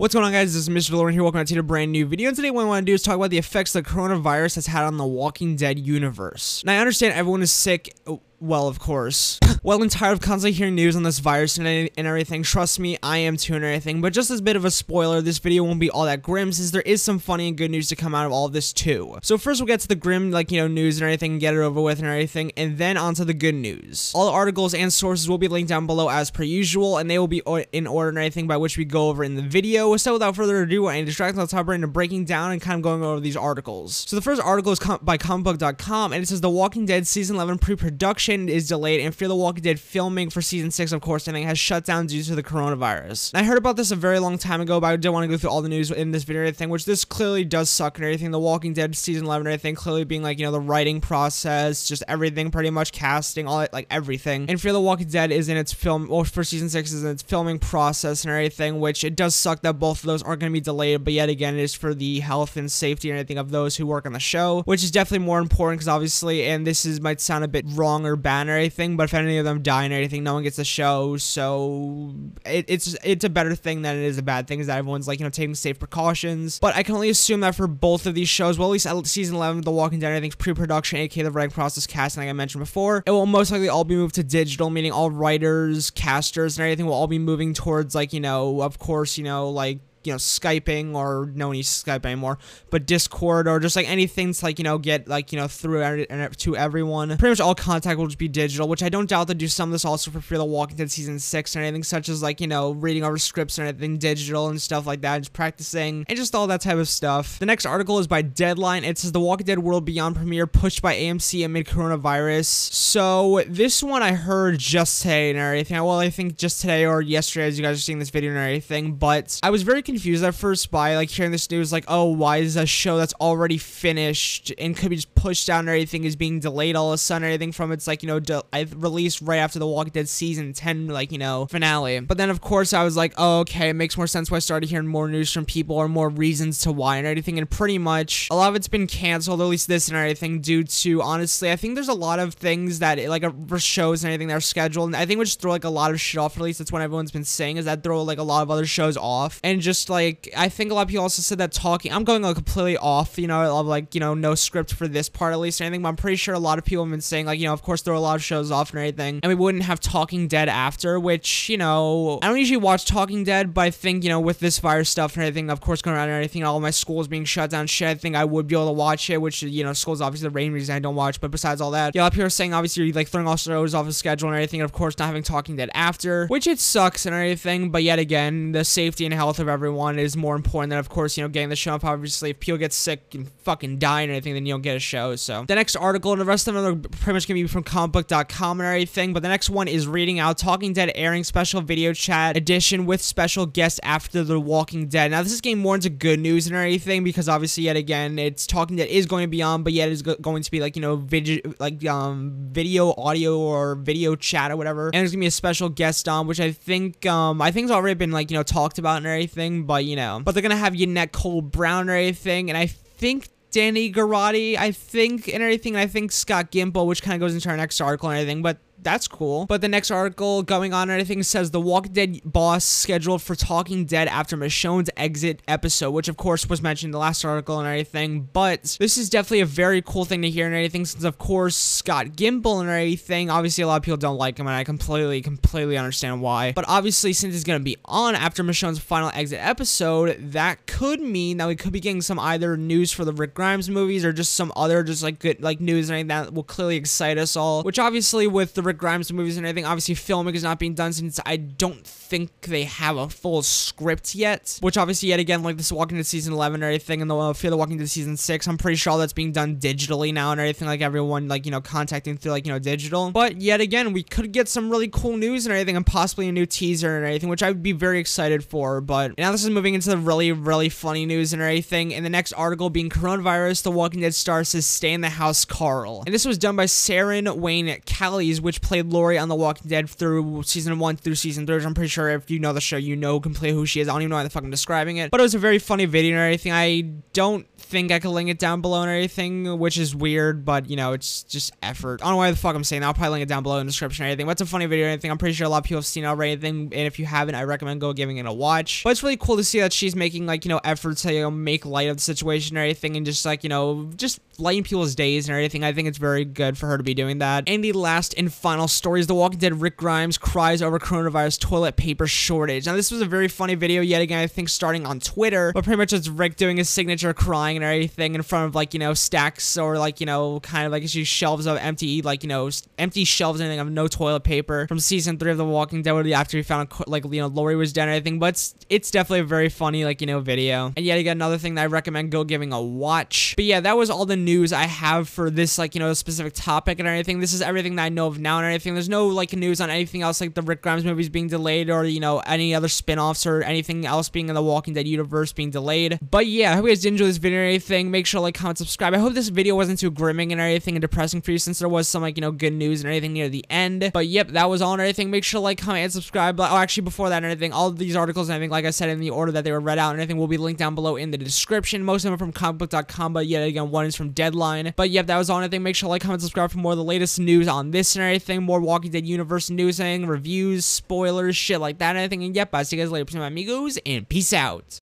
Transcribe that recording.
What's going on guys, this is Mr. Delorian here, welcome back to a brand new video, and today what I want to do is talk about the effects the coronavirus has had on the Walking Dead universe. Now I understand everyone is sick, well, of course. well and tired of constantly hearing news on this virus and, and everything. Trust me, I am too and everything. But just as a bit of a spoiler, this video won't be all that grim since there is some funny and good news to come out of all of this too. So first we'll get to the grim, like, you know, news and everything, get it over with and everything, and then onto the good news. All articles and sources will be linked down below as per usual, and they will be in order and everything by which we go over in the video. So without further ado, I distract on the top right into breaking down and kind of going over these articles. So the first article is com by comicbook.com, and it says The Walking Dead Season 11 pre-production is delayed, and Fear the Walking Dead filming for season six, of course, I think has shut down due to the coronavirus. I heard about this a very long time ago, but I didn't want to go through all the news in this video or anything, which this clearly does suck and everything. The Walking Dead season 11 or anything clearly being like, you know, the writing process, just everything pretty much casting, all it, like everything. And Fear the Walking Dead is in its film, or for season six is in its filming process and everything, which it does suck that both of those are going to be delayed, but yet again, it is for the health and safety and everything of those who work on the show, which is definitely more important because obviously, and this is might sound a bit wrong or bad or anything, but if any of them die or anything, no one gets the show. So it, it's it's a better thing than it is a bad thing. Is that everyone's like you know taking safe precautions. But I can only assume that for both of these shows, well at least season 11 of The Walking Dead, I think pre-production, aka the writing process, casting, like I mentioned before, it will most likely all be moved to digital, meaning all writers, casters, and everything will all be moving towards like you know, of course, you know, like you know, Skyping or no one uses Skype anymore, but Discord or just like anything to like, you know, get like, you know, through uh, to everyone. Pretty much all contact will just be digital, which I don't doubt they'll do some of this also for Fear the Walking Dead Season 6 or anything such as like, you know, reading over scripts or anything digital and stuff like that, just practicing and just all that type of stuff. The next article is by Deadline. It says The Walking Dead World Beyond premiere pushed by AMC amid coronavirus. So this one I heard just today and everything. Well, I think just today or yesterday as you guys are seeing this video and everything, but I was very confused. At first by like hearing this news like oh why is a show that's already finished and could be just pushed down or anything is being delayed all of a sudden or anything from its like you know I released right after the Walking Dead season 10 like you know finale. But then of course I was like oh okay it makes more sense why I started hearing more news from people or more reasons to why and everything. And pretty much a lot of it's been canceled at least this and everything due to honestly I think there's a lot of things that like for shows and anything that are scheduled. And I think we just throw like a lot of shit off at least that's what everyone's been saying is that throw like a lot of other shows off and just like like I think a lot of people also said that talking. I'm going like completely off, you know, of like you know no script for this part at least or anything. But I'm pretty sure a lot of people have been saying like you know of course there are a lot of shows off and everything, and we wouldn't have Talking Dead after, which you know I don't usually watch Talking Dead, but I think you know with this virus stuff and everything, of course going around and everything, all my schools being shut down, shit. I think I would be able to watch it, which you know school's obviously the main reason I don't watch. But besides all that, yeah, a lot of people are saying obviously you're like throwing all shows off the schedule and everything, and of course not having Talking Dead after, which it sucks and everything. But yet again, the safety and health of everyone is more important than of course, you know, getting the show up. Obviously, if people get sick and fucking die and anything, then you don't get a show. So the next article and the rest of them are pretty much gonna be from comicbook.com and everything. But the next one is reading out Talking Dead airing special video chat edition with special guests after The Walking Dead. Now this is getting more into good news and everything because obviously, yet again, it's Talking Dead is going to be on, but yet is going to be like you know, video like um video, audio, or video chat or whatever. And there's gonna be a special guest on, which I think um I think it's already been like you know talked about and everything. But you know, but they're gonna have Yvette Nicole Brown or anything, and I think Danai Gurira, I think, and everything. And I think Scott Gimple, which kind of goes into our next article and everything. But that's cool. But the next article going on and everything says the Walking Dead boss scheduled for Talking Dead after Michonne's exit episode, which of course was mentioned in the last article and everything. But this is definitely a very cool thing to hear and everything, since of course Scott Gimple and everything. Obviously, a lot of people don't like him, and I completely, completely understand why. But obviously, since he's gonna be on after Michonne's final exit episode, that could mean that we could be getting some either news for the Rick Grimes movies or just some other just like good like news and anything that will clearly excite us all. Which obviously with the Rick Grimes movies and everything. Obviously, filming is not being done since I don't think they have a full script yet. Which obviously, yet again, like this Walking Dead season 11 or everything, and the uh, Fear the Walking Dead season 6, I'm pretty sure that's being done digitally now and everything. Like everyone, like you know, contacting through like you know digital. But yet again, we could get some really cool news and everything, and possibly a new teaser and everything, which I would be very excited for. But now this is moving into the really, really funny news and everything. In the next article, being coronavirus, the Walking Dead star says, "Stay in the house, Carl." And this was done by Sarah Wayne Callies, which played Lori on The Walking Dead through season one through season three. I'm pretty sure if you know the show, you know completely who she is. I don't even know why the fuck I'm describing it, but it was a very funny video and everything. I don't think I could link it down below and everything, which is weird, but you know, it's just effort. I don't know why the fuck I'm saying that. I'll probably link it down below in the description or anything. It's a funny video or anything. I'm pretty sure a lot of people have seen already. And if you haven't, I recommend go giving it a watch. But it's really cool to see that she's making like, you know, efforts to you know, make light of the situation or anything and just like, you know, just lighting people's days and everything. I think it's very good for her to be doing that. And the last and final story is The Walking Dead Rick Grimes cries over coronavirus toilet paper shortage. Now, this was a very funny video yet again, I think starting on Twitter, but pretty much it's Rick doing his signature crying and everything in front of like, you know, stacks or like, you know, kind of like these shelves of empty, like, you know, empty shelves and anything of no toilet paper from season three of The Walking Dead after he found, like, you know, Lori was dead and everything. But it's, it's definitely a very funny, like, you know, video. And yet again, another thing that I recommend go giving a watch. But yeah, that was all the news I have for this, like, you know, specific topic and everything. This is everything that I know of now and everything. There's no, like, news on anything else, like the Rick Grimes movies being delayed or, you know, any other spin-offs or anything else being in the Walking Dead universe being delayed. But yeah, I hope you guys did enjoy this video or anything. Make sure to like, comment, subscribe. I hope this video wasn't too grimming and everything and depressing for you since there was some, like, you know, good news and anything near the end. But yep, that was all and everything. Make sure to like, comment, and subscribe. But, oh, actually, before that and everything, all these articles and everything, like I said, in the order that they were read out and everything will be linked down below in the description. Most of them are from comicbook.com, but yet again, one is from Deadline. But yep, that was all and everything. Make sure to like, comment, subscribe for more of the latest news on this everything. More Walking Dead universe news and reviews, spoilers, shit like that and everything. And yep, I'll see you guys later. Peace, amigos, and peace out.